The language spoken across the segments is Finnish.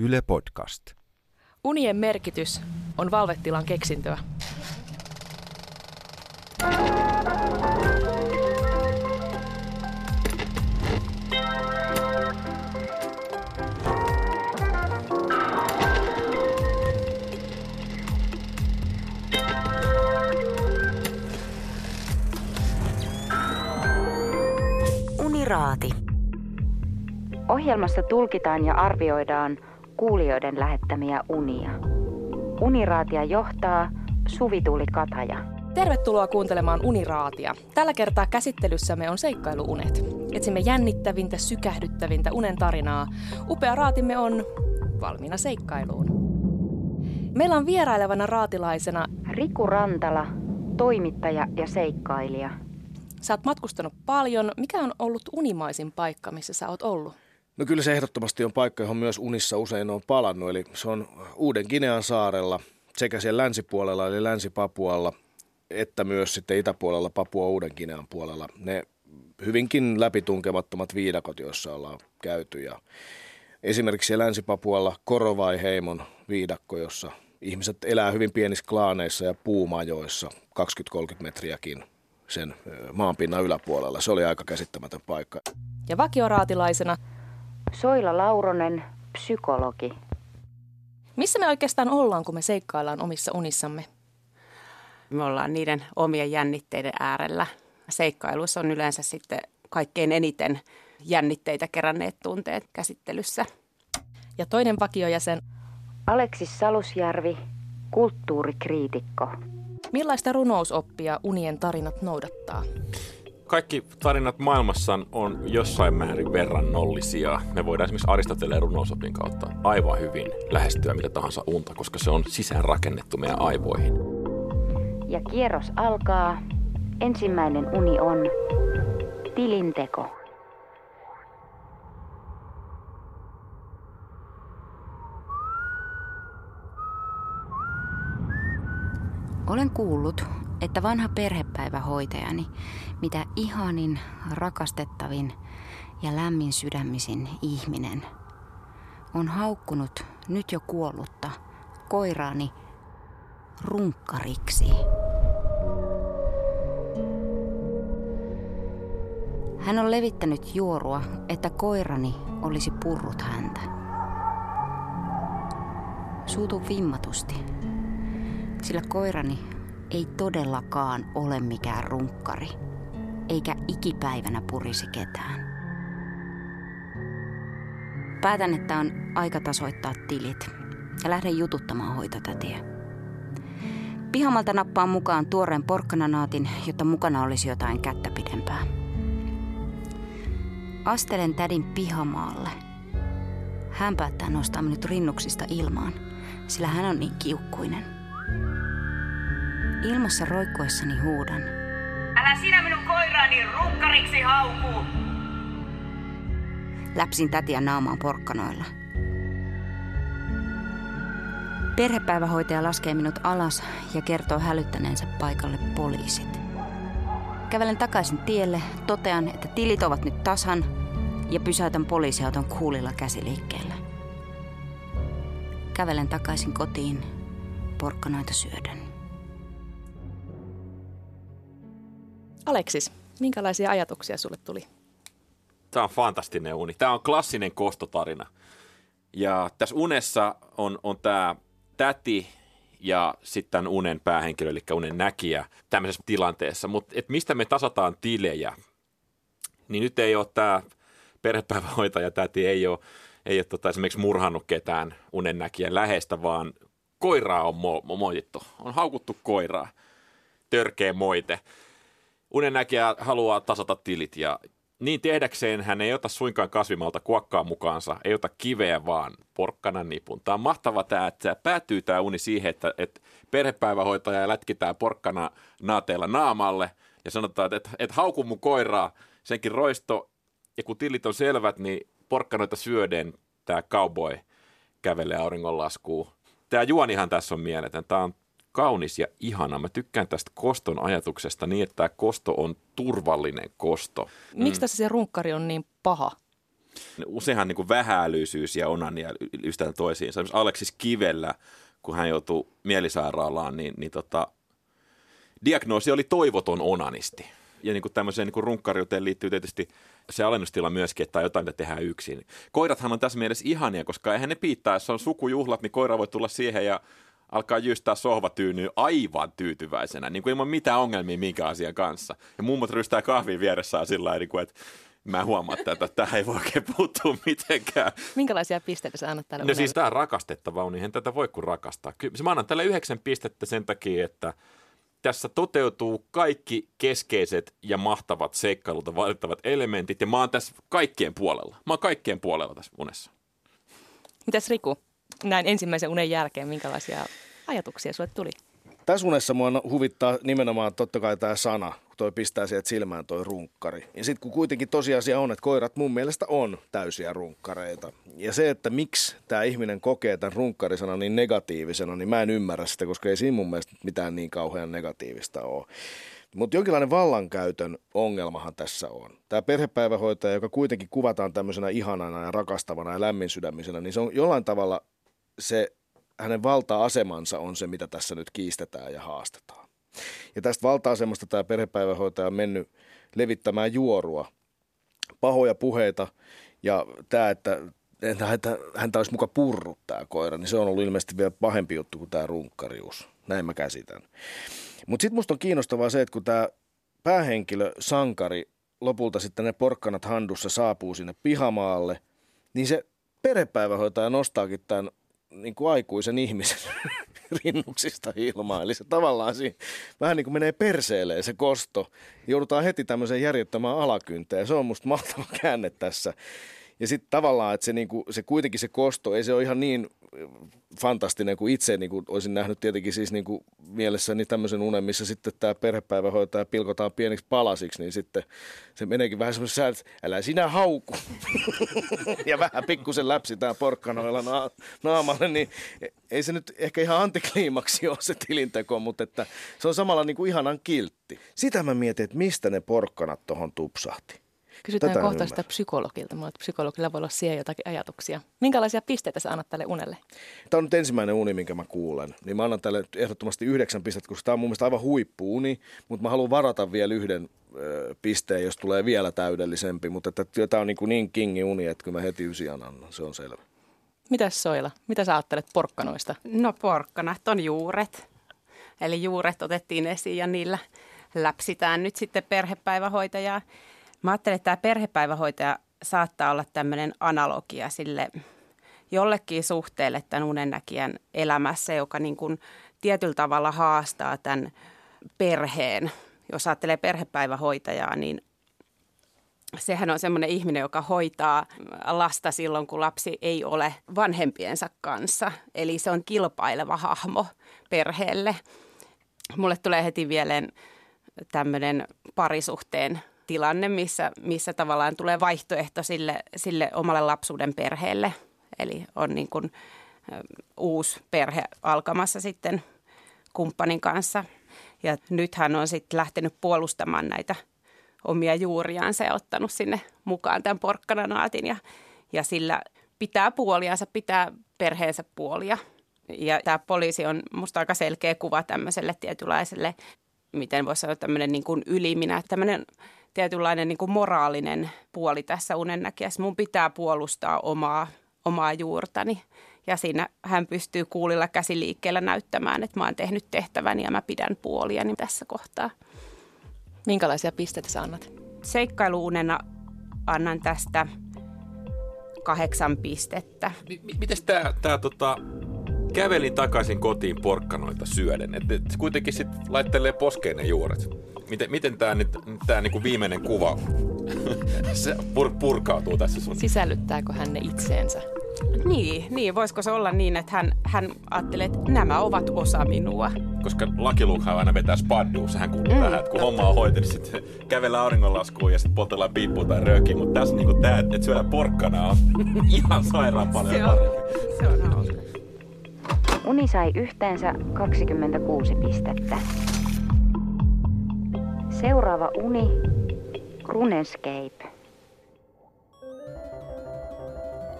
Yle Podcast. Unien merkitys on valvettilan keksintöä. Uniraati. Ohjelmassa tulkitaan ja arvioidaan kuulijoiden lähettämiä unia. Uniraatia johtaa Suvi-Tuuli Kataja. Tervetuloa kuuntelemaan Uniraatia. Tällä kertaa käsittelyssämme on seikkailuunet. Etsimme jännittävintä, sykähdyttävintä unen tarinaa. Upea raatimme on valmiina seikkailuun. Meillä on vierailevana raatilaisena Riku Rantala, toimittaja ja seikkailija. Sä oot matkustanut paljon. Mikä on ollut unimaisin paikka, missä sä oot ollut? No kyllä se ehdottomasti on paikka, johon myös unissa usein on palannut. Eli se on Uuden Ginean saarella sekä siellä länsipuolella eli Länsi-Papualla että myös sitten itäpuolella Papua Uuden Ginean puolella. Ne hyvinkin läpitunkemattomat viidakot, joissa ollaan käyty. Ja esimerkiksi Länsi-Papualla Korovai-heimon viidakko, jossa ihmiset elää hyvin pienissä klaaneissa ja puumajoissa 20-30 metriäkin sen maanpinnan yläpuolella. Se oli aika käsittämätön paikka. Ja vakioraatilaisena, Soila Lauronen, psykologi. missä me oikeastaan ollaan, kun me seikkaillaan omissa unissamme? Me ollaan niiden omien jännitteiden äärellä. Seikkailuissa on yleensä sitten kaikkein eniten jännitteitä keränneet tunteet käsittelyssä. Ja toinen vakiojäsen, Aleksis Salusjärvi, kulttuurikriitikko. millaista runousoppia unien tarinat noudattaa? Kaikki tarinat maailmassa on jossain määrin verrannollisia. Me voidaan esimerkiksi Aristoteleen runousopin kautta aivan hyvin lähestyä mitä tahansa unta, koska se on sisään rakennettu meidän aivoihin. Ja kierros alkaa. Ensimmäinen uni on tilinteko. Olen kuullut, että vanha perhepäivähoitajani, mitä ihanin, rakastettavin ja lämmin sydämisin ihminen, on haukkunut nyt jo kuollutta koiraani runkkariksi. Hän on levittänyt juorua, että koirani olisi purrut häntä. Suutu vimmatusti, sillä koirani ei todellakaan ole mikään runkkari, eikä ikipäivänä purisi ketään. Päätän, että on aika tasoittaa tilit ja lähden jututtamaan hoitotätiä. Pihamalta nappaan mukaan tuoreen porkkananaatin, jotta mukana olisi jotain kättä pidempää. Astelen tädin pihamaalle. Hän päättää nostaa minut rinnuksista ilmaan, sillä hän on niin kiukkuinen. Ilmassa roikkuessani huudan. Älä sinä minun koiraani runkkariksi hauku! Läpsin tätiä naamaan porkkanoilla. Perhepäivähoitaja laskee minut alas ja kertoo hälyttäneensä paikalle poliisit. Kävelen takaisin tielle, totean, että tilit ovat nyt tasan ja pysäytän poliisiauton kuulilla käsiliikkeellä. Kävelen takaisin kotiin porkkanoita syödän. Aleksis, minkälaisia ajatuksia sulle tuli? Tämä on fantastinen uni. Tämä on klassinen kostotarina. Ja tässä unessa on, on tämä täti ja sitten unen päähenkilö, eli unen näkijä tämmöisessä tilanteessa. Mutta mistä me tasataan tilejä, niin nyt ei ole tämä perhepäivähoitaja täti ei ole, ei ole tota, esimerkiksi murhannut ketään unen näkijän lähestä, vaan koiraa on mo- moitittu. On haukuttu koiraa. Törkeä moite. Unennäkijä haluaa tasata tilit ja niin tehdäkseen hän ei ota suinkaan kasvimalta kuokkaa mukaansa, ei ota kiveä vaan porkkanan nipun. Tämä on mahtava tämä, että päätyy tämä uni siihen, että, että perhepäivähoitaja lätkitään porkkana naateella naamalle ja sanotaan, että, että hauku mun koiraa, senkin roisto ja kun tilit on selvät, niin porkkanoita syöden tämä cowboy kävelee auringonlaskuun. Tämä juonihan tässä on mieletön. Tämä on kaunis ja ihana. Mä tykkään tästä koston ajatuksesta niin, että tämä kosto on turvallinen kosto. Miksi tässä se runkkari on niin paha? Useinhan niin kuin vähäälyisyys ja onania ystävät toisiinsa. Esimerkiksi Aleksis Kivellä, kun hän joutui mielisairaalaan, niin, niin tota, diagnoosi oli toivoton onanisti. Ja niin kuin tämmöiseen niin kuin runkkariuteen liittyy tietysti se alennustila myöskin, että jotain mitä tehdään yksin. Koirathan on tässä mielessä ihania, koska eihän ne piittaa, jos on sukujuhlat, niin koira voi tulla siihen ja alkaa jystää sohvatyynyä aivan tyytyväisenä, niin kuin ilman mitään ongelmia minkä asian kanssa. Ja mummot rystää kahvin vieressä sillä niin kuin, että mä huomaan tätä, että tämä ei voi oikein puuttua mitenkään. Minkälaisia pisteitä sä annat tälle No siis tämä on rakastettava niin tätä voi kuin rakastaa. Kyllä mä annan tälle yhdeksän pistettä sen takia, että tässä toteutuu kaikki keskeiset ja mahtavat seikkailulta valittavat elementit, ja mä oon tässä kaikkien puolella. Mä oon kaikkien puolella tässä unessa. Mitäs Riku, näin ensimmäisen unen jälkeen, minkälaisia ajatuksia sulle tuli? Tässä unessa mua huvittaa nimenomaan totta kai tämä sana, toi pistää sieltä silmään toi runkkari. Ja sitten kun kuitenkin tosiasia on, että koirat mun mielestä on täysiä runkkareita. Ja se, että miksi tämä ihminen kokee tämän runkkarisana niin negatiivisena, niin mä en ymmärrä sitä, koska ei siinä mun mielestä mitään niin kauhean negatiivista ole. Mutta jonkinlainen vallankäytön ongelmahan tässä on. Tämä perhepäivähoitaja, joka kuitenkin kuvataan tämmöisenä ihanana ja rakastavana ja lämminsydämisenä, niin se on jollain tavalla se hänen valta-asemansa on se, mitä tässä nyt kiistetään ja haastetaan. Ja tästä valta-asemasta tämä perhepäivähoitaja on mennyt levittämään juorua, pahoja puheita ja tämä, että häntä, häntä olisi muka purrut tämä koira, niin se on ollut ilmeisesti vielä pahempi juttu kuin tämä runkkarius. Näin mä käsitän. Mutta sitten musta on kiinnostavaa se, että kun tämä päähenkilö, sankari, lopulta sitten ne porkkanat handussa saapuu sinne pihamaalle, niin se perhepäivähoitaja nostaakin tämän niin kuin aikuisen ihmisen rinnuksista ilmaa. Eli se tavallaan siinä vähän niin kuin menee perseelleen se kosto. Joudutaan heti tämmöiseen järjettömään alakynteen. Se on musta mahtava käänne tässä. Ja sitten tavallaan, että se, niinku, se kuitenkin se kosto, ei se ole ihan niin fantastinen kuin itse niin kuin olisin nähnyt tietenkin siis niin kuin mielessäni tämmöisen unen, missä sitten tämä perhepäivähoitaja pilkotaan pieniksi palasiksi, niin sitten se meneekin vähän semmoisen että älä sinä hauku. ja vähän pikkusen läpsitään porkkanoilla na- naamalle, niin ei se nyt ehkä ihan antikliimaksi ole se tilinteko, mutta että se on samalla niin kuin ihanan kiltti. Sitä mä mietin, että mistä ne porkkanat tuohon tupsahti. Kysytään Tätä kohta sitä psykologilta. Mulla psykologilla voi olla siihen jotakin ajatuksia. Minkälaisia pisteitä sä annat tälle unelle? Tämä on nyt ensimmäinen uni, minkä mä kuulen. Niin mä annan tälle ehdottomasti yhdeksän pistettä, koska tämä on mun mielestä aivan huippuuni. Mutta mä haluan varata vielä yhden ö, pisteen, jos tulee vielä täydellisempi. Mutta että tämä on niin, kuin niin kingi uni, että kyllä mä heti ysian annan. Se on selvä. Mitäs Soila? Mitä sä ajattelet porkkanoista? No porkkanat on juuret. Eli juuret otettiin esiin ja niillä läpsitään nyt sitten perhepäivähoitajaa. Mä ajattelen, että tämä perhepäivähoitaja saattaa olla tämmöinen analogia sille jollekin suhteelle tämän unennäkijän elämässä, joka niin kuin tietyllä tavalla haastaa tämän perheen. Jos ajattelee perhepäivähoitajaa, niin sehän on semmoinen ihminen, joka hoitaa lasta silloin, kun lapsi ei ole vanhempiensa kanssa. Eli se on kilpaileva hahmo perheelle. Mulle tulee heti mieleen tämmöinen parisuhteen tilanne, missä, missä tavallaan tulee vaihtoehto sille, sille omalle lapsuuden perheelle. Eli on niin kuin uusi perhe alkamassa sitten kumppanin kanssa. Ja nyt hän on sitten lähtenyt puolustamaan näitä omia juuriansa ja ottanut sinne mukaan tämän porkkananaatin. Ja, ja sillä pitää puoliansa, pitää perheensä puolia. Ja tämä poliisi on musta aika selkeä kuva tämmöiselle tietynlaiselle, miten voisi sanoa tämmöinen niin kuin yliminä, tämmöinen tietynlainen niin kuin moraalinen puoli tässä unennäkijässä. Mun pitää puolustaa omaa, omaa juurtani. Ja siinä hän pystyy kuulilla käsiliikkeellä näyttämään, että mä oon tehnyt tehtäväni ja mä pidän puoliani tässä kohtaa. Minkälaisia pisteitä sä annat? Seikkailuunena annan tästä kahdeksan pistettä. M- miten tämä, tota, kävelin takaisin kotiin porkkanoita syöden? Et, et kuitenkin sitten laittelee poskeen ne juuret. Miten, miten tämä nyt, tää niinku viimeinen kuva se pur, purkautuu tässä sun? Sisällyttääkö hän ne itseensä? Niin, niin, voisiko se olla niin, että hän, hän ajattelee, että nämä ovat osa minua. Koska Lukehan aina vetää spaddua, sehän kuuluu mm, tähän, että kun homma on hoitanut, niin sitten kävellään auringonlaskuun ja sitten poltellaan piippuun tai röökiä. Mutta tässä niinku tämä, että syödään porkkana on ihan sairaan paljon se on, parempi. Se on. Uni sai yhteensä 26 pistettä. Seuraava uni, Runescape.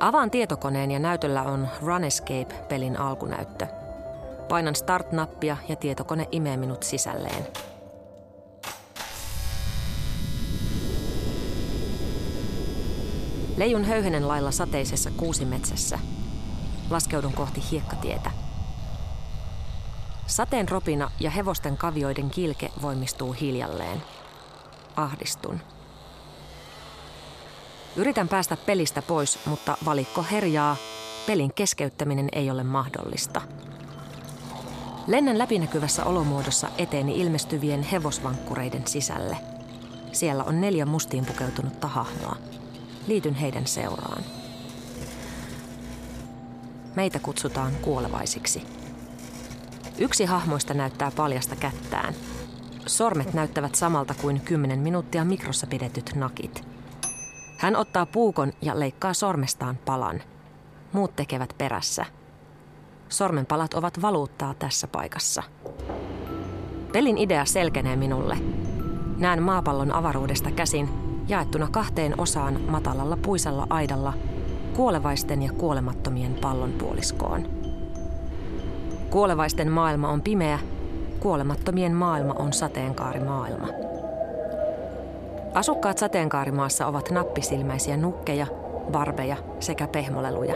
Avaan tietokoneen ja näytöllä on Run Escape-pelin alkunäyttö. Painan Start-nappia ja tietokone imee minut sisälleen. Leijun höyhenen lailla sateisessa kuusimetsässä. Laskeudun kohti hiekkatietä. Sateen ropina ja hevosten kavioiden kilke voimistuu hiljalleen. Ahdistun. Yritän päästä pelistä pois, mutta valikko herjaa. Pelin keskeyttäminen ei ole mahdollista. Lennän läpinäkyvässä olomuodossa eteeni ilmestyvien hevosvankkureiden sisälle. Siellä on neljä mustiin pukeutunutta hahmoa. Liityn heidän seuraan. Meitä kutsutaan kuolevaisiksi. Yksi hahmoista näyttää paljasta kättään. Sormet näyttävät samalta kuin 10 minuuttia mikrossa pidetyt nakit. Hän ottaa puukon ja leikkaa sormestaan palan. Muut tekevät perässä. Sormenpalat ovat valuuttaa tässä paikassa. Pelin idea selkenee minulle. Näen maapallon avaruudesta käsin jaettuna kahteen osaan matalalla puisella aidalla kuolevaisten ja kuolemattomien pallonpuoliskoon. Kuolevaisten maailma on pimeä, kuolemattomien maailma on sateenkaarimaailma. Asukkaat sateenkaarimaassa ovat nappisilmäisiä nukkeja, barbeja sekä pehmoleluja.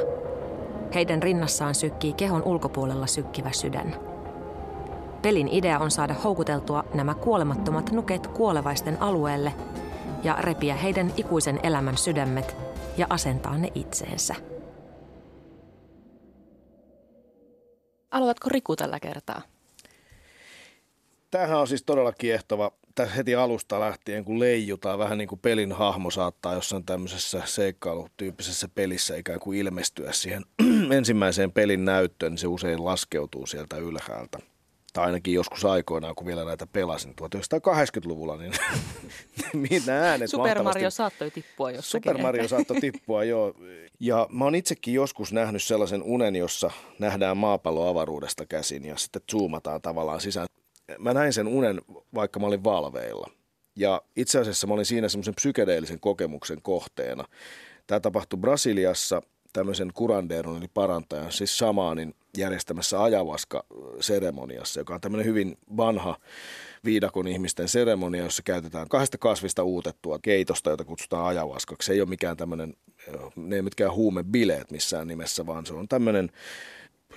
Heidän rinnassaan sykkii kehon ulkopuolella sykkivä sydän. Pelin idea on saada houkuteltua nämä kuolemattomat nuket kuolevaisten alueelle ja repiä heidän ikuisen elämän sydämet ja asentaa ne itseensä. Aloitatko Riku tällä kertaa? Tämähän on siis todella kiehtova. Tässä heti alusta lähtien, kun leijutaan, vähän niin kuin pelin hahmo saattaa jossain tämmöisessä seikkailutyyppisessä pelissä ikään kuin ilmestyä siihen ensimmäiseen pelin näyttöön, niin se usein laskeutuu sieltä ylhäältä. Tai ainakin joskus aikoinaan, kun vielä näitä pelasin 1980-luvulla, niin mitä äänet Super Mario saattoi tippua jossakin. Super Mario saattoi tippua, joo. Ja mä oon itsekin joskus nähnyt sellaisen unen, jossa nähdään maapallo avaruudesta käsin ja sitten zoomataan tavallaan sisään. Mä näin sen unen, vaikka mä olin valveilla. Ja itse asiassa mä olin siinä semmoisen psykedeellisen kokemuksen kohteena. Tämä tapahtui Brasiliassa tämmöisen kuranderon eli parantajan, siis Samanin järjestämässä ajavaska-seremoniassa, joka on tämmöinen hyvin vanha viidakon ihmisten seremonia, jossa käytetään kahdesta kasvista uutettua keitosta, jota kutsutaan ajavaskaksi. Se ei ole mikään tämmöinen, ne ei mitkään huumebileet missään nimessä, vaan se on tämmöinen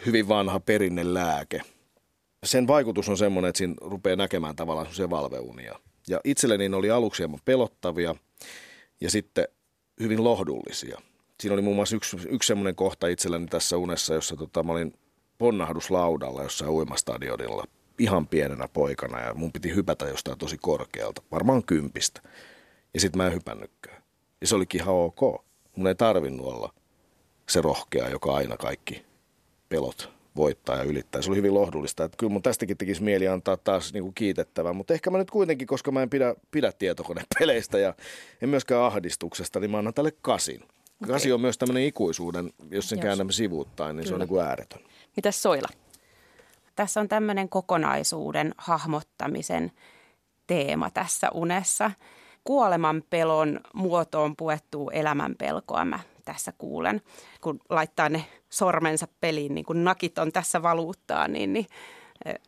hyvin vanha perinnelääke. Sen vaikutus on semmoinen, että siinä rupeaa näkemään tavallaan semmoisia valveunia. Ja itselleni ne oli aluksi hieman pelottavia ja sitten hyvin lohdullisia. Siinä oli muun muassa yksi, yksi semmoinen kohta itselläni tässä unessa, jossa tota, mä olin ponnahduslaudalla jossain uimastadionilla ihan pienenä poikana ja mun piti hypätä jostain tosi korkealta, varmaan kympistä. Ja sitten mä en hypännytkään. Ja se olikin ihan ok. Mun ei tarvinnut olla se rohkea, joka aina kaikki pelot voittaa ja ylittää. Se oli hyvin lohdullista. Että kyllä mun tästäkin tekisi mieli antaa taas niin kuin kiitettävää, mutta ehkä mä nyt kuitenkin, koska mä en pidä, pidä tietokonepeleistä ja en myöskään ahdistuksesta, niin mä annan tälle kasin. Okay. Kasi on myös tämmöinen ikuisuuden, jos sen käännämme sivuuttain, niin kyllä. se on niin kuin ääretön. Mitäs Soila? Tässä on tämmöinen kokonaisuuden hahmottamisen teema tässä unessa. Kuoleman pelon muotoon puettuu elämän pelkoa mä tässä kuulen. Kun laittaa ne sormensa peliin, niin kun nakit on tässä valuuttaa, niin, niin,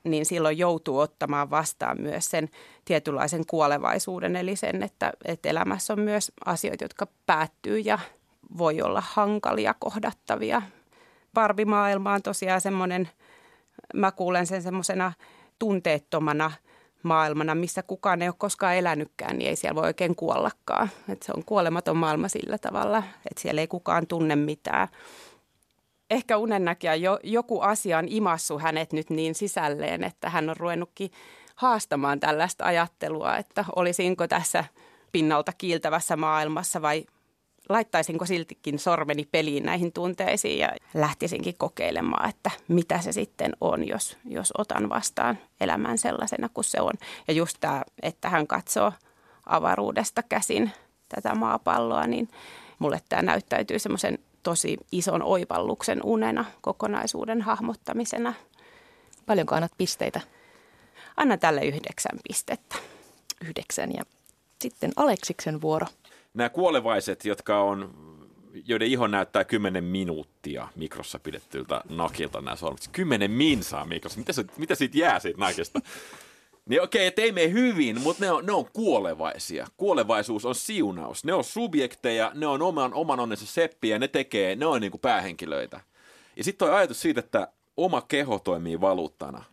niin silloin joutuu ottamaan vastaan myös sen tietynlaisen kuolevaisuuden. Eli sen, että, että elämässä on myös asioita, jotka päättyy ja voi olla hankalia kohdattavia. Parvimaailma on tosiaan semmoinen – mä kuulen sen semmoisena tunteettomana maailmana, missä kukaan ei ole koskaan elänytkään, niin ei siellä voi oikein kuollakaan. Et se on kuolematon maailma sillä tavalla, että siellä ei kukaan tunne mitään. Ehkä unennäkijä jo, joku asia on imassu hänet nyt niin sisälleen, että hän on ruvennutkin haastamaan tällaista ajattelua, että olisinko tässä pinnalta kiiltävässä maailmassa vai laittaisinko siltikin sormeni peliin näihin tunteisiin ja lähtisinkin kokeilemaan, että mitä se sitten on, jos, jos otan vastaan elämän sellaisena kuin se on. Ja just tämä, että hän katsoo avaruudesta käsin tätä maapalloa, niin mulle tämä näyttäytyy semmoisen tosi ison oivalluksen unena, kokonaisuuden hahmottamisena. Paljonko annat pisteitä? Anna tälle yhdeksän pistettä. Yhdeksän ja sitten Aleksiksen vuoro nämä kuolevaiset, jotka on joiden iho näyttää 10 minuuttia mikrossa pidettyltä nakilta nämä sormet. 10 minsaa mikrossa. Mitä, se, mitä siitä jää siitä nakista? Niin okei, että ei mene hyvin, mutta ne on, ne on kuolevaisia. Kuolevaisuus on siunaus. Ne on subjekteja, ne on oman, oman onnensa seppiä, ne tekee, ne on niin kuin päähenkilöitä. Ja sitten toi ajatus siitä, että oma keho toimii valuuttana.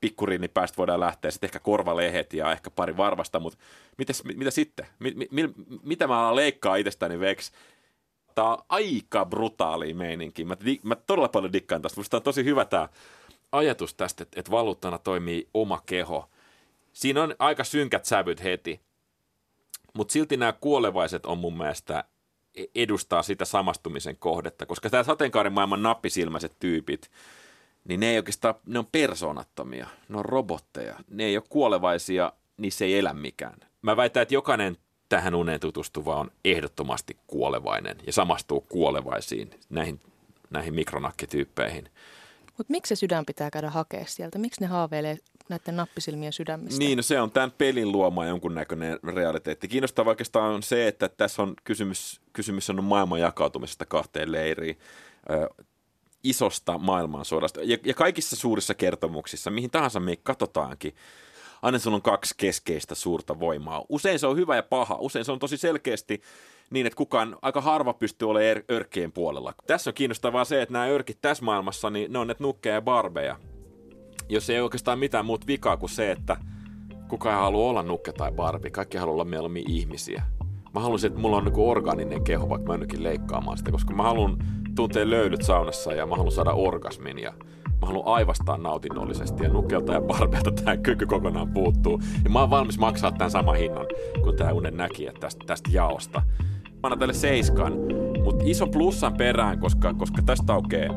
Pikkuriini päästä voidaan lähteä, sitten ehkä korvalehet ja ehkä pari varvasta, mutta mitäs, mitä sitten? Mi, mi, mitä mä alan leikkaa itsestäni veksi? Tämä on aika brutaali meininki. Mä, mä todella paljon dikkaan tästä. Musta on tosi hyvä tämä ajatus tästä, että, että valuuttana toimii oma keho – Siinä on aika synkät sävyt heti, mutta silti nämä kuolevaiset on mun mielestä e- edustaa sitä samastumisen kohdetta, koska tämä sateenkaarimaailman nappisilmäiset tyypit, niin ne ei oikeastaan, ne on persoonattomia, ne on robotteja, ne ei ole kuolevaisia, niin se ei elä mikään. Mä väitän, että jokainen tähän uneen tutustuva on ehdottomasti kuolevainen ja samastuu kuolevaisiin näihin, näihin mikronakkityyppeihin. Mutta miksi se sydän pitää käydä hakea sieltä? Miksi ne haaveilee näiden nappisilmien sydämistä? Niin, no se on tämän pelin luoma jonkunnäköinen realiteetti. Kiinnostavaa oikeastaan on se, että tässä on kysymys, kysymys on maailman jakautumisesta kahteen leiriin. Isosta maailmansodasta. Ja, ja kaikissa suurissa kertomuksissa, mihin tahansa me katsotaankin, aina sulla on kaksi keskeistä suurta voimaa. Usein se on hyvä ja paha. Usein se on tosi selkeästi niin, että kukaan, aika harva pystyy olemaan örkkien puolella. Tässä on kiinnostavaa se, että nämä örkit tässä maailmassa, niin ne on ne nukkeja ja barbeja. Jos ei oikeastaan mitään muuta vikaa kuin se, että kukaan ei halua olla nukke tai barbi. Kaikki haluaa olla mieluummin ihmisiä. Mä haluaisin, että mulla on niin organinen keho, vaikka mä en leikkaamaan sitä, koska mä haluan tuntea löydyt saunassa ja mä haluan saada orgasmin ja mä haluan aivastaa nautinnollisesti ja nukelta ja barbelta tämä kyky kokonaan puuttuu. Ja mä oon valmis maksaa tämän saman hinnan kuin tämä unen näkijä tästä, tästä jaosta annan tälle seiskan, mutta iso plussan perään, koska, koska tästä aukeaa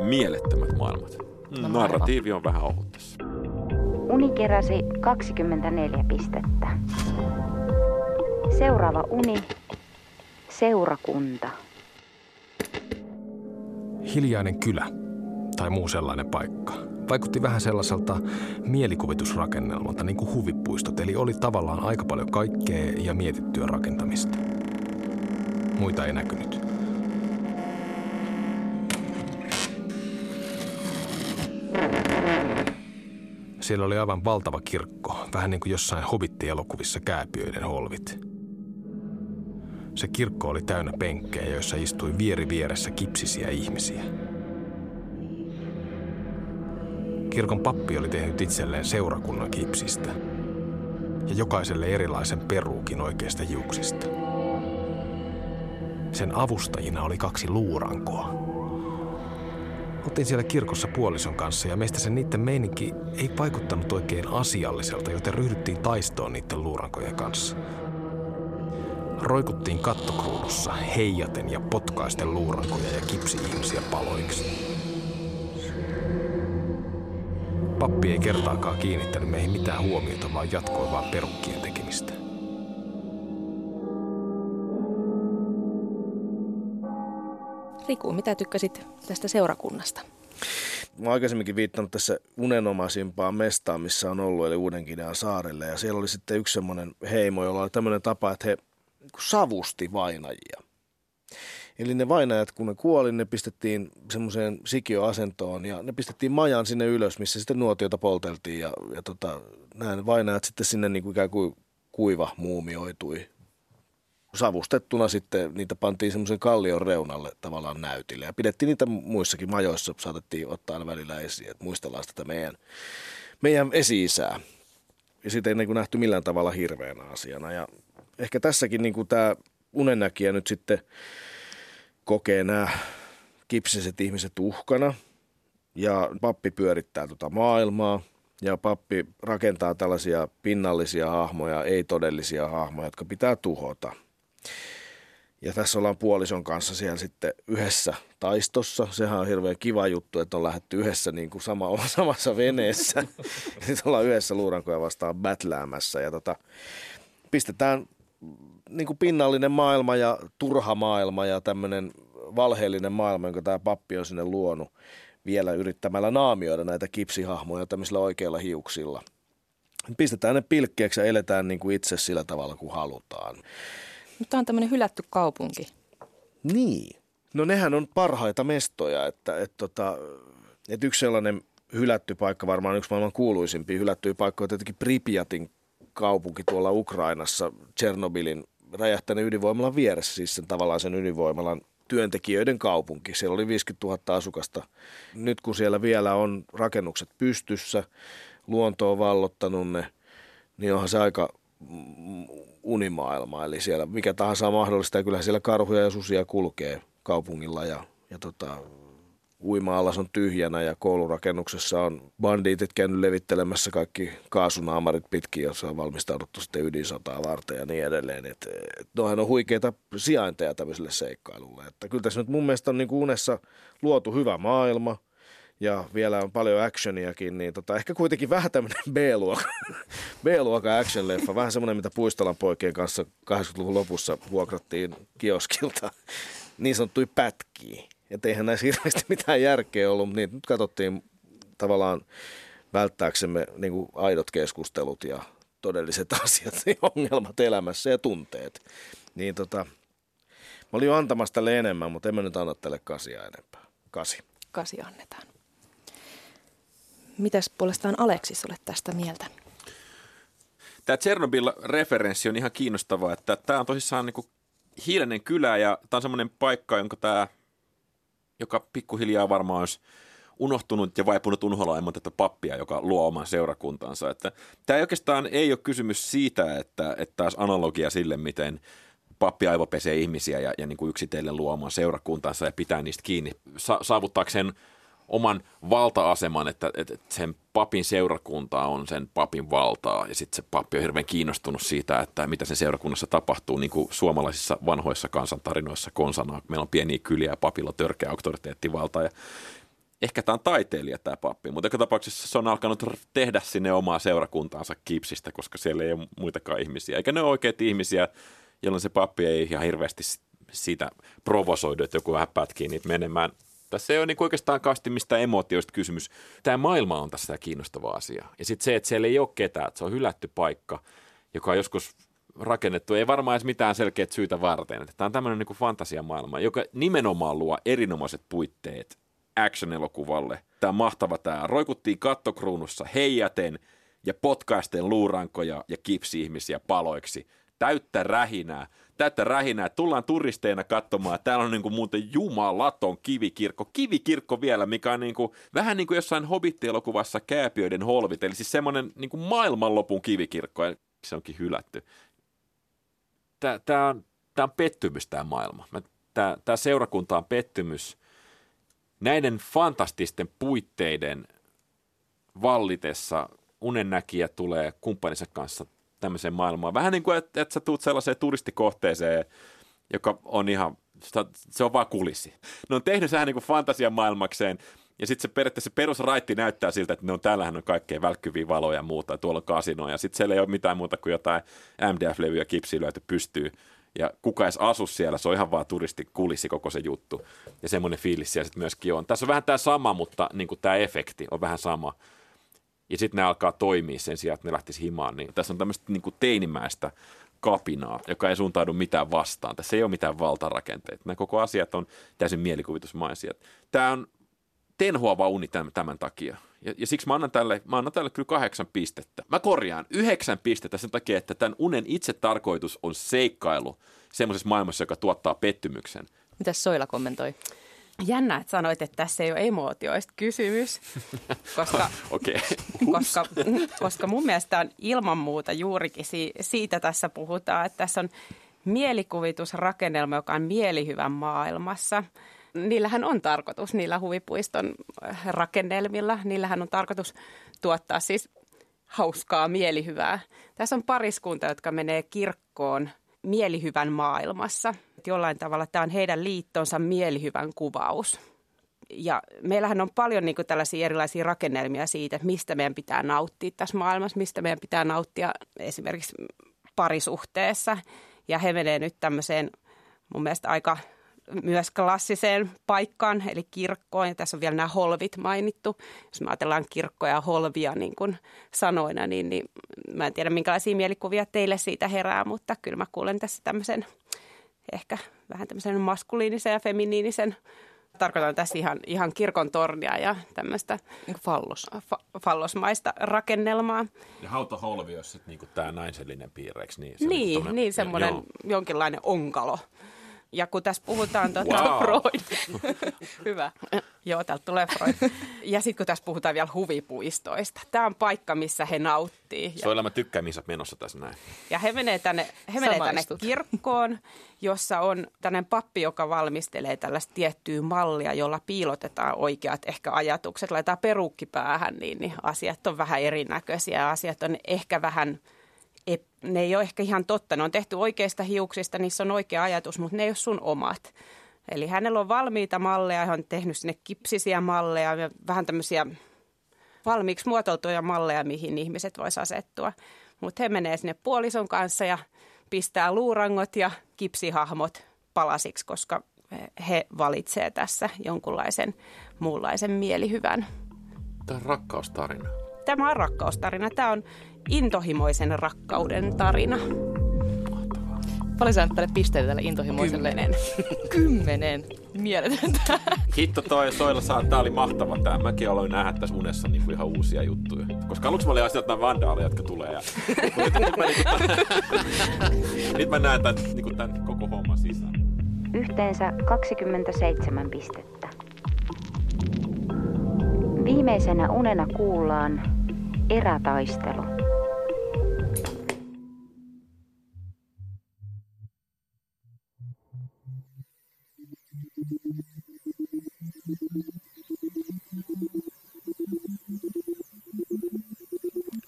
mielettömät maailmat. No, Narratiivi on vähän ohut tässä. Uni keräsi 24 pistettä. Seuraava uni, seurakunta. Hiljainen kylä tai muu sellainen paikka. Vaikutti vähän sellaiselta mielikuvitusrakennelmalta, niin kuin huvipuistot, eli oli tavallaan aika paljon kaikkea ja mietittyä rakentamista. Muita ei näkynyt. Siellä oli aivan valtava kirkko, vähän niin kuin jossain hobitti-elokuvissa kääpiöiden holvit. Se kirkko oli täynnä penkkejä, joissa istui vieri vieressä kipsisiä ihmisiä. Kirkon pappi oli tehnyt itselleen seurakunnan kipsistä ja jokaiselle erilaisen peruukin oikeista hiuksista. Sen avustajina oli kaksi luurankoa. Oltiin siellä kirkossa puolison kanssa ja meistä sen niiden meininki ei vaikuttanut oikein asialliselta, joten ryhdyttiin taistoon niiden luurankojen kanssa. Roikuttiin kattokruudussa heijaten ja potkaisten luurankoja ja kipsi-ihmisiä paloiksi. Pappi ei kertaakaan kiinnittänyt meihin mitään huomiota, vaan jatkoi vaan perukkien tekemistä. Riku, mitä tykkäsit tästä seurakunnasta? Mä aikaisemminkin viittanut tässä unenomaisimpaan mestaan, missä on ollut, eli Uudenkinean saarelle. Ja siellä oli sitten yksi semmoinen heimo, jolla oli tämmöinen tapa, että he savusti vainajia. Eli ne vainajat, kun ne kuoli, ne pistettiin semmoiseen sikioasentoon ja ne pistettiin majan sinne ylös, missä sitten nuotiota polteltiin ja, ja tota, nämä vainajat sitten sinne niin kuin ikään kuin kuiva muumioitui savustettuna sitten niitä pantiin semmoisen kallion reunalle tavallaan näytille. Ja pidettiin niitä muissakin majoissa, saatettiin ottaa aina välillä esiin, että muistellaan tätä meidän, meidän esi-isää. Ja siitä ei niin nähty millään tavalla hirveänä asiana. Ja ehkä tässäkin niin kuin tämä unennäkijä nyt sitten kokee nämä kipsiset ihmiset uhkana. Ja pappi pyörittää tuota maailmaa ja pappi rakentaa tällaisia pinnallisia hahmoja, ei-todellisia hahmoja, jotka pitää tuhota – ja tässä ollaan puolison kanssa siellä sitten yhdessä taistossa. Sehän on hirveän kiva juttu, että on lähdetty yhdessä niin kuin sama, samassa veneessä. Nyt ollaan yhdessä luurankoja vastaan bätläämässä ja tota, pistetään niin kuin pinnallinen maailma ja turha maailma ja tämmöinen valheellinen maailma, jonka tämä pappi on sinne luonut vielä yrittämällä naamioida näitä kipsihahmoja tämmöisillä oikeilla hiuksilla. Pistetään ne pilkkeeksi ja eletään niin kuin itse sillä tavalla kuin halutaan. Mutta tämä on tämmöinen hylätty kaupunki. Niin. No nehän on parhaita mestoja, että, että, tota, että yksi sellainen hylätty paikka, varmaan yksi maailman kuuluisimpia hylättyjä paikkoja, tietenkin Pripyatin kaupunki tuolla Ukrainassa, Tchernobylin räjähtäneen ydinvoimalan vieressä, siis sen tavallaan sen ydinvoimalan työntekijöiden kaupunki. Siellä oli 50 000 asukasta. Nyt kun siellä vielä on rakennukset pystyssä, luonto on vallottanut ne, niin onhan se aika unimaailma. Eli siellä mikä tahansa on mahdollista ja kyllähän siellä karhuja ja susia kulkee kaupungilla ja, ja tota, uima-alas on tyhjänä ja koulurakennuksessa on bandiitit käynyt levittelemässä kaikki kaasunaamarit pitkin, jossa on valmistauduttu sitten ydinsotaa varten ja niin edelleen. Et, et, nohan on huikeita sijainteja tämmöiselle seikkailulle. Että kyllä tässä nyt mun mielestä on niin kuin unessa luotu hyvä maailma ja vielä on paljon actioniakin, niin tota, ehkä kuitenkin vähän tämmöinen B-luokan, B-luokan action-leffa, vähän semmoinen, mitä Puistolan poikien kanssa 80-luvun lopussa vuokrattiin kioskilta, niin sanottui pätkiä. Että eihän näissä hirveästi mitään järkeä ollut, mutta nyt katsottiin tavallaan välttääksemme niin kuin aidot keskustelut ja todelliset asiat ja ongelmat elämässä ja tunteet. Niin tota, mä olin jo antamassa tälle enemmän, mutta en mä nyt anna tälle kasia enempää. Kasi. Kasi annetaan. Mitäs puolestaan Aleksis olet tästä mieltä? Tämä Chernobyl-referenssi on ihan kiinnostavaa, että tämä on tosissaan niin hiilinen kylä ja tämä on semmoinen paikka, jonka tämä joka pikkuhiljaa varmaan olisi unohtunut ja vaipunut unholaan tätä pappia, joka luo oman seurakuntansa. Että tämä ei oikeastaan ei ole kysymys siitä, että, että taas analogia sille, miten pappi aivopesee ihmisiä ja, ja niin kuin yksitellen luo oman seurakuntansa ja pitää niistä kiinni sa- saavuttaakseen oman valta-aseman, että, että sen papin seurakunta on sen papin valtaa. Ja sitten se pappi on hirveän kiinnostunut siitä, että mitä sen seurakunnassa tapahtuu, niin kuin suomalaisissa vanhoissa kansantarinoissa konsana. Meillä on pieniä kyliä ja papilla törkeä auktoriteettivalta. Ja ehkä tämä on taiteilija tämä pappi, mutta joka tapauksessa se on alkanut tehdä sinne omaa seurakuntaansa kipsistä, koska siellä ei ole muitakaan ihmisiä, eikä ne ole oikeita ihmisiä, jolloin se pappi ei ihan hirveästi siitä provosoidu, että joku vähän pätkii niitä menemään tässä ei ole niin oikeastaan kasti mistään emotioista kysymys. Tämä maailma on tässä kiinnostava asia. Ja sitten se, että siellä ei ole ketään, että se on hylätty paikka, joka on joskus rakennettu, ei varmaan edes mitään selkeät syytä varten. Tämä on tämmöinen niin fantasiamaailma, joka nimenomaan luo erinomaiset puitteet action-elokuvalle. Tämä on mahtava tämä. Roikuttiin kattokruunussa heijäten ja potkaisten luurankoja ja kipsi-ihmisiä paloiksi. Täyttä rähinää täyttä rähinää. Tullaan turisteina katsomaan. Täällä on niin kuin muuten jumalaton kivikirkko. Kivikirkko vielä, mikä on niin kuin, vähän niin kuin jossain Hobbit-elokuvassa Kääpiöiden holvit. Eli siis semmoinen niin kuin maailmanlopun kivikirkko. Se onkin hylätty. Tämä on, tämä on pettymys tämä maailma. Tämä seurakunta on pettymys. Näiden fantastisten puitteiden vallitessa unennäkijä tulee kumppaninsa kanssa tämmöiseen maailmaan. Vähän niin kuin, että, että sä tuut sellaiseen turistikohteeseen, joka on ihan, se on vaan kulissi. Ne on tehnyt sehän niin kuin fantasian maailmakseen, ja sitten se periaatteessa se perusraitti näyttää siltä, että ne on täällähän on kaikkea välkkyviä valoja ja muuta, ja tuolla on kasino, ja sitten siellä ei ole mitään muuta kuin jotain MDF-levyjä kipsiä löyty pystyy, ja kuka edes asu siellä, se on ihan vaan turisti kulissi koko se juttu. Ja semmoinen fiilis siellä sitten myöskin on. Tässä on vähän tämä sama, mutta niin tämä efekti on vähän sama ja sitten ne alkaa toimia sen sijaan, että ne lähtisi himaan. Niin tässä on tämmöistä niin teinimäistä kapinaa, joka ei suuntaudu mitään vastaan. Tässä ei ole mitään valtarakenteita. Nämä koko asiat on täysin mielikuvitusmaisia. Tämä on tenhuava uni tämän, tämän takia. Ja, ja siksi mä annan, tälle, mä annan tälle kyllä kahdeksan pistettä. Mä korjaan yhdeksän pistettä sen takia, että tämän unen itse tarkoitus on seikkailu semmoisessa maailmassa, joka tuottaa pettymyksen. Mitäs Soila kommentoi? Jännä, että sanoit, että tässä ei ole emootioista kysymys, koska, okay. koska, koska mun mielestä on ilman muuta juurikin siitä tässä puhutaan, että tässä on mielikuvitusrakennelma, joka on mielihyvän maailmassa. Niillähän on tarkoitus, niillä huvipuiston rakennelmilla, niillähän on tarkoitus tuottaa siis hauskaa mielihyvää. Tässä on pariskunta, jotka menee kirkkoon – mielihyvän maailmassa. Jollain tavalla tämä on heidän liittonsa mielihyvän kuvaus. Ja meillähän on paljon niin tällaisia erilaisia rakennelmia siitä, että mistä meidän pitää nauttia tässä maailmassa, mistä meidän pitää nauttia esimerkiksi parisuhteessa. Ja he menee nyt tämmöiseen mun mielestä aika myös klassiseen paikkaan, eli kirkkoon. Ja tässä on vielä nämä holvit mainittu. Jos me ajatellaan kirkkoja ja holvia niin kuin sanoina, niin, niin mä en tiedä minkälaisia mielikuvia teille siitä herää, mutta kyllä mä kuulen tässä tämmöisen ehkä vähän tämmöisen maskuliinisen ja feminiinisen Tarkoitan tässä ihan, ihan kirkon tornia ja tämmöistä niin fallos. fa, fallosmaista rakennelmaa. Ja hautaholvi olisi sitten niinku tämä naisellinen piirre, eikö niin? Se niin, niin semmoinen joo. jonkinlainen onkalo. Ja kun tässä puhutaan tuota, wow. Freud, hyvä, joo, täältä tulee Freud. Ja sitten kun tässä puhutaan vielä huvipuistoista, tämä on paikka, missä he nauttii. Soilla mä tykkään, missä menossa tässä näin. Ja he menee tänne, he menee tänne kirkkoon, jossa on tällainen pappi, joka valmistelee tällaista tiettyä mallia, jolla piilotetaan oikeat ehkä ajatukset, laitetaan perukki päähän, niin, niin asiat on vähän erinäköisiä ja asiat on ehkä vähän – ne ei ole ehkä ihan totta. Ne on tehty oikeista hiuksista, niissä on oikea ajatus, mutta ne ei ole sun omat. Eli hänellä on valmiita malleja, hän on tehnyt sinne kipsisiä malleja ja vähän tämmöisiä valmiiksi muotoiltuja malleja, mihin ihmiset vois asettua. Mutta he menee sinne puolison kanssa ja pistää luurangot ja kipsihahmot palasiksi, koska he valitsee tässä jonkunlaisen muunlaisen mielihyvän. Tämä on rakkaustarina. Tämä on rakkaustarina. Tämä on intohimoisen rakkauden tarina. Paljon sä tälle pisteitä tälle intohimoiselle? Kymmenen. Kymmenen. Mieletöntä. Hitto toi Soilla saa, tää oli mahtava tää. Mäkin aloin nähdä tässä unessa niinku ihan uusia juttuja. Koska aluksi mä olin asiat nämä vandaaleja, jotka tulee. Ja... nyt, nyt, mä, niinku, nyt mä näen tämän, niinku tämän koko homman sisään. Yhteensä 27 pistettä. Viimeisenä unena kuullaan erätaistelu.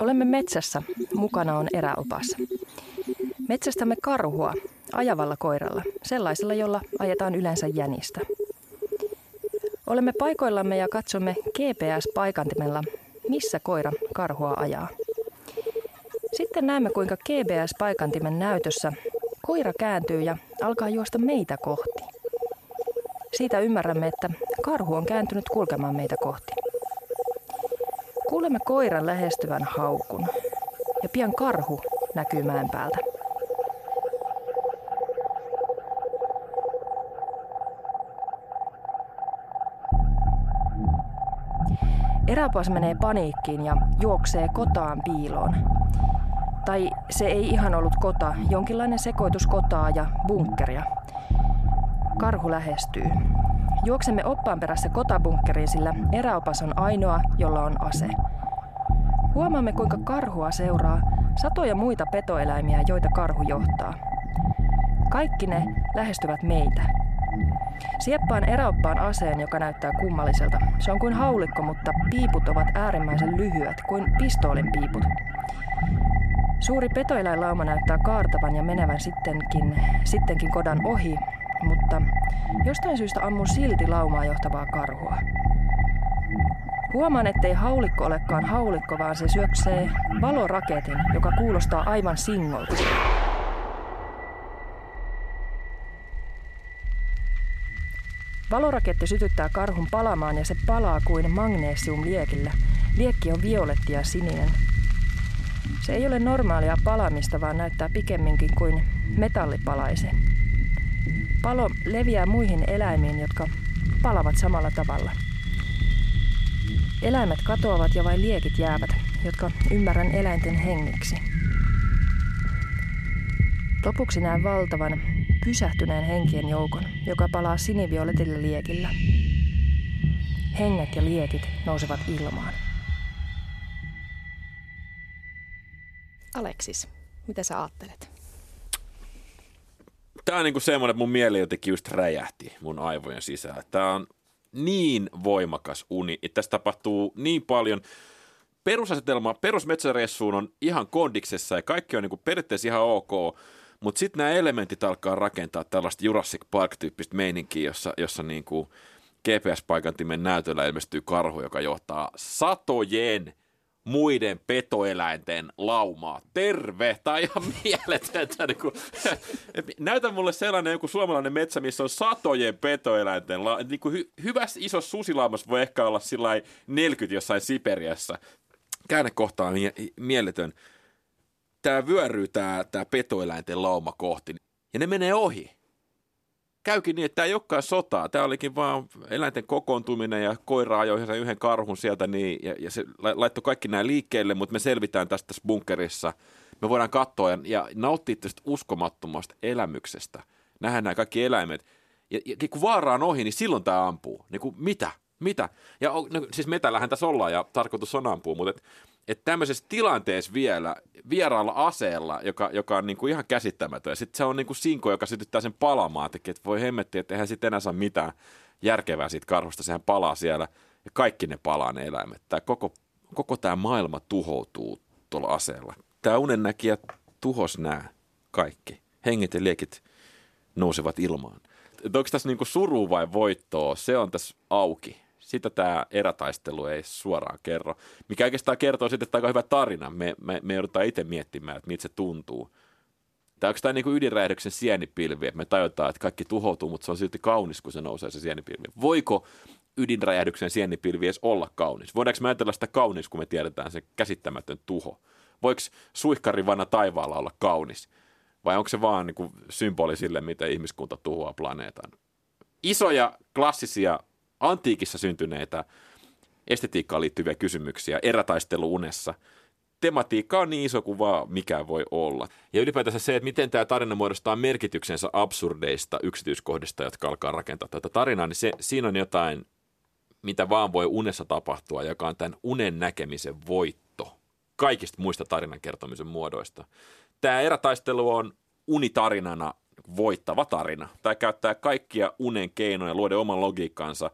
Olemme metsässä. Mukana on eräopas. Metsästämme karhua ajavalla koiralla, sellaisella, jolla ajetaan yleensä jänistä. Olemme paikoillamme ja katsomme GPS-paikantimella, missä koira karhua ajaa. Sitten näemme, kuinka GPS-paikantimen näytössä koira kääntyy ja alkaa juosta meitä kohti. Siitä ymmärrämme, että karhu on kääntynyt kulkemaan meitä kohti. Kuulemme koiran lähestyvän haukun ja pian karhu näkyy mäen päältä. Eräpas menee paniikkiin ja juoksee kotaan piiloon. Tai se ei ihan ollut kota, jonkinlainen sekoitus kotaa ja bunkkeria. Karhu lähestyy. Juoksemme oppaan perässä kotabunkkeriin, sillä eräopas on ainoa, jolla on ase. Huomaamme, kuinka karhua seuraa satoja muita petoeläimiä, joita karhu johtaa. Kaikki ne lähestyvät meitä. Sieppaan eräoppaan aseen, joka näyttää kummalliselta. Se on kuin haulikko, mutta piiput ovat äärimmäisen lyhyet, kuin pistoolin piiput. Suuri petoeläinlauma näyttää kaartavan ja menevän sittenkin, sittenkin kodan ohi, mutta jostain syystä ammun silti laumaa johtavaa karhua. Huomaan, ettei haulikko olekaan haulikko, vaan se syöksee valoraketin, joka kuulostaa aivan singolta. Valoraketti sytyttää karhun palamaan ja se palaa kuin magnesiumliekillä. Liekki on violetti ja sininen. Se ei ole normaalia palamista, vaan näyttää pikemminkin kuin metallipalaisi. Palo leviää muihin eläimiin, jotka palavat samalla tavalla. Eläimet katoavat ja vain liekit jäävät, jotka ymmärrän eläinten hengiksi. Lopuksi näen valtavan, pysähtyneen henkien joukon, joka palaa sinivioletille liekillä. Henget ja liekit nousevat ilmaan. Aleksis, mitä sä ajattelet? Tämä on niinku semmoinen, että mun mieli jotenkin just räjähti mun aivojen sisään. Tämä on niin voimakas uni, että tässä tapahtuu niin paljon. Perusasetelma perusmetsäreissuun on ihan kondiksessa ja kaikki on niinku periaatteessa ihan ok, mutta sitten nämä elementit alkaa rakentaa tällaista Jurassic Park-tyyppistä meininkiä, jossa, jossa niinku GPS-paikantimen näytöllä ilmestyy karhu, joka johtaa satojen muiden petoeläinten laumaa. Terve! Tai ihan mieletöntä. Niin kuin, näytä mulle sellainen joku suomalainen metsä, missä on satojen petoeläinten la- niin kuin hy- hyvässä isossa susilaumas voi ehkä olla sillä 40 jossain Siperiassa. Käännekohta on mie- mieletön. Tämä vyöryy tämä, tämä petoeläinten lauma kohti. Ja ne menee ohi. Käykin niin, että tämä ei olekaan sotaa. Tämä olikin vaan eläinten kokoontuminen ja koira ajoi sen yhden karhun sieltä niin, ja, ja se laittoi kaikki nämä liikkeelle, mutta me selvitään tästä tässä bunkerissa. Me voidaan katsoa ja, ja nauttia tästä uskomattomasta elämyksestä. Nähdään nämä kaikki eläimet. Ja, ja kun vaara on ohi, niin silloin tämä ampuu. Niin kuin, mitä? Mitä? Ja no, siis metällähän tässä ollaan ja tarkoitus on ampua, mutta et, et tämmöisessä tilanteessa vielä vieraalla aseella, joka, joka on niinku ihan käsittämätön. Ja sitten se on niinku sinko, joka sytyttää sen palamaan. Että voi hemmetti, että eihän sitten enää saa mitään järkevää siitä karhusta. Sehän palaa siellä ja kaikki ne palaa ne eläimet. Tää koko, koko tämä maailma tuhoutuu tuolla aseella. Tämä unennäkijä tuhos nämä kaikki. Henget ja liekit nousevat ilmaan. Et onko tässä niinku suru vai voittoa, se on tässä auki sitä tämä erätaistelu ei suoraan kerro. Mikä oikeastaan kertoo sitten, että aika hyvä tarina. Me, me, me joudutaan itse miettimään, että miltä se tuntuu. Tämä onko tämä niin kuin ydinräjähdyksen sienipilvi, että me tajutaan, että kaikki tuhoutuu, mutta se on silti kaunis, kun se nousee se sienipilvi. Voiko ydinräjähdyksen sienipilvi edes olla kaunis? Voidaanko me ajatella sitä kaunis, kun me tiedetään se käsittämätön tuho? Voiko suihkari vanna taivaalla olla kaunis? Vai onko se vaan niin kuin symboli sille, miten ihmiskunta tuhoaa planeetan? Isoja klassisia antiikissa syntyneitä estetiikkaan liittyviä kysymyksiä erätaistelu unessa. Tematiikka on niin iso kuin vaan mikä voi olla. Ja ylipäätänsä se, että miten tämä tarina muodostaa merkityksensä absurdeista yksityiskohdista, jotka alkaa rakentaa tätä tarinaa, niin se, siinä on jotain, mitä vaan voi unessa tapahtua, joka on tämän unen näkemisen voitto kaikista muista tarinan kertomisen muodoista. Tämä erätaistelu on unitarinana voittava tarina. Tämä käyttää kaikkia unen keinoja luoda oman logiikkansa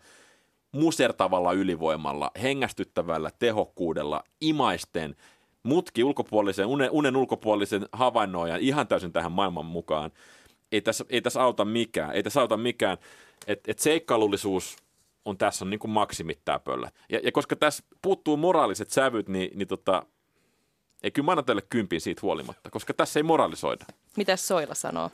musertavalla ylivoimalla, hengästyttävällä tehokkuudella, imaisten, mutki ulkopuolisen, unen, unen ulkopuolisen havainnoijan ihan täysin tähän maailman mukaan. Ei tässä, ei tässä auta mikään. Ei tässä auta mikään. Että et seikkailullisuus on tässä on niin kuin maksimittää pöllä. Ja, ja koska tässä puuttuu moraaliset sävyt, niin, niin tota, ei kyllä mä annan teille kympin siitä huolimatta, koska tässä ei moralisoida. Mitä Soila sanoo?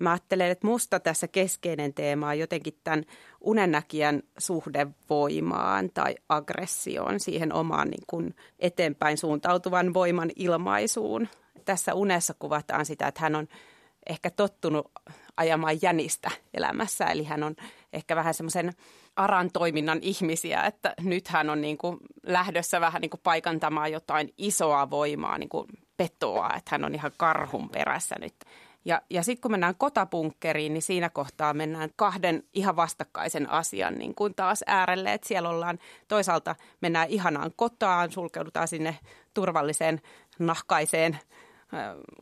Mä ajattelen, että musta tässä keskeinen teema on jotenkin tämän unennäkijän suhde voimaan tai aggressioon, siihen omaan niin kuin eteenpäin suuntautuvan voiman ilmaisuun. Tässä unessa kuvataan sitä, että hän on ehkä tottunut ajamaan jänistä elämässä, eli hän on ehkä vähän semmoisen aran toiminnan ihmisiä, että nyt hän on niin kuin lähdössä vähän niin kuin paikantamaan jotain isoa voimaa, niin kuin petoa, että hän on ihan karhun perässä nyt. Ja, ja sitten kun mennään kotapunkkeriin, niin siinä kohtaa mennään kahden ihan vastakkaisen asian niin kuin taas äärelle. Että siellä ollaan toisaalta mennään ihanaan kotaan, sulkeudutaan sinne turvalliseen nahkaiseen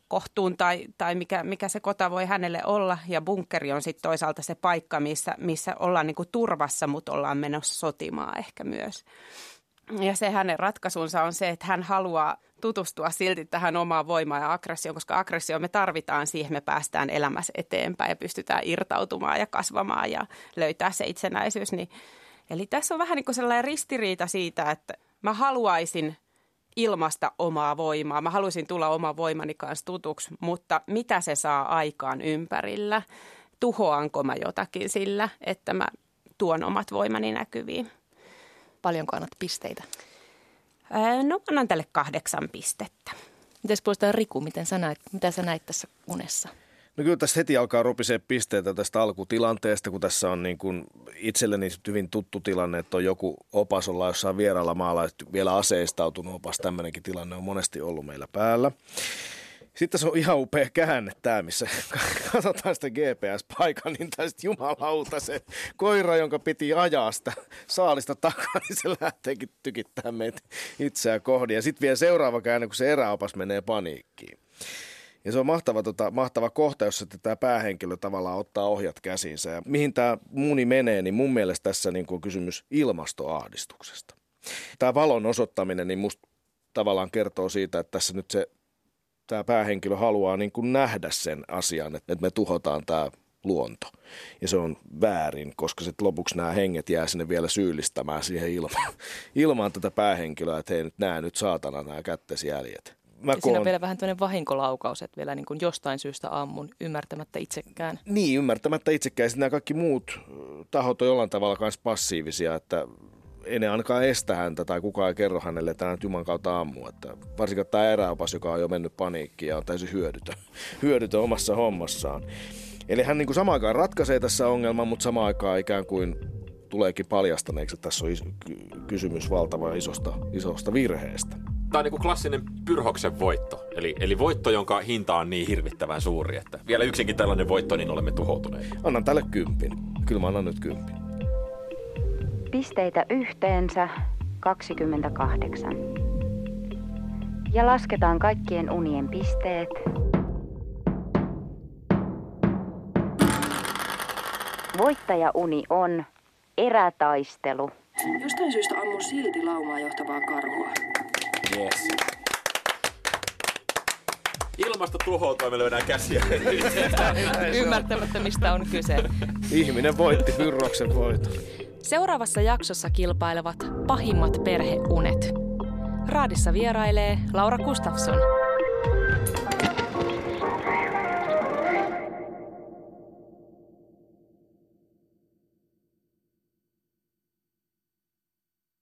kohtuun tai, tai mikä, mikä se kota voi hänelle olla. Ja bunkkeri on sitten toisaalta se paikka, missä, missä ollaan niin kuin turvassa, mutta ollaan menossa sotimaan ehkä myös. Ja se hänen ratkaisunsa on se, että hän haluaa tutustua silti tähän omaan voimaan ja aggressioon, koska aggressio me tarvitaan siihen, me päästään elämässä eteenpäin ja pystytään irtautumaan ja kasvamaan ja löytää se itsenäisyys. Niin, eli tässä on vähän niin kuin sellainen ristiriita siitä, että mä haluaisin ilmasta omaa voimaa. Mä haluaisin tulla oma voimani kanssa tutuksi, mutta mitä se saa aikaan ympärillä? Tuhoanko mä jotakin sillä, että mä tuon omat voimani näkyviin? Paljonko annat pisteitä? No annan tälle kahdeksan pistettä. Miten puolestaan Riku, miten sä näit, mitä sä näit tässä unessa? No kyllä tässä heti alkaa ropisee pisteitä tästä alkutilanteesta, kun tässä on niin kuin itselleni hyvin tuttu tilanne, että on joku opas olla jossain vieraalla maalla, vielä aseistautunut opas, tämmöinenkin tilanne on monesti ollut meillä päällä. Sitten se on ihan upea käänne tämä, missä katsotaan sitä GPS-paikan, niin tästä jumalauta se koira, jonka piti ajaa sitä saalista takaa, niin se lähteekin tykittämään meitä itseään kohdin. Ja sitten vielä seuraava käänne, kun se eräopas menee paniikkiin. Ja se on mahtava, tota, mahtava kohta, jossa tämä päähenkilö tavallaan ottaa ohjat käsinsä. Ja mihin tämä muni menee, niin mun mielestä tässä niin on kysymys ilmastoahdistuksesta. Tämä valon osoittaminen, niin musta tavallaan kertoo siitä, että tässä nyt se tämä päähenkilö haluaa niin kuin nähdä sen asian, että me tuhotaan tämä luonto. Ja se on väärin, koska sitten lopuksi nämä henget jää sinne vielä syyllistämään siihen ilmaan, ilmaan tätä päähenkilöä, että hei nyt näe nyt saatana nämä kättesi jäljet. Mä koon... Siinä on vielä vähän tämmöinen vahinkolaukaus, että vielä niin kuin jostain syystä ammun ymmärtämättä itsekään. Niin, ymmärtämättä itsekään. Sitten nämä kaikki muut tahot on jollain tavalla myös passiivisia, että ei ne ainakaan estä häntä tai kukaan ei kerro hänelle, että hän Juman kautta ammuu. Että varsinkin tämä eräopas, joka on jo mennyt paniikkiin ja on täysin hyödytön, hyödytön omassa hommassaan. Eli hän niin kuin samaan aikaan ratkaisee tässä ongelman, mutta samaan aikaan ikään kuin tuleekin paljastaneeksi, että tässä on is- kysymys valtavan isosta, isosta virheestä. Tämä on niin kuin klassinen pyrhoksen voitto. Eli, eli voitto, jonka hinta on niin hirvittävän suuri, että vielä yksinkin tällainen voitto, niin olemme tuhoutuneet. Annan tälle kympin. Kyllä mä annan nyt kympin. Pisteitä yhteensä 28. Ja lasketaan kaikkien unien pisteet. Voittajauni on erätaistelu. Jostain syystä ammun silti laumaa johtavaa karhua. Yes. Ilmasto tuhoutua, me löydään käsiä. Ymmärtämättä, mistä on kyse. Ihminen voitti Pyrroksen voiton. Seuraavassa jaksossa kilpailevat pahimmat perheunet. Raadissa vierailee Laura Gustafsson.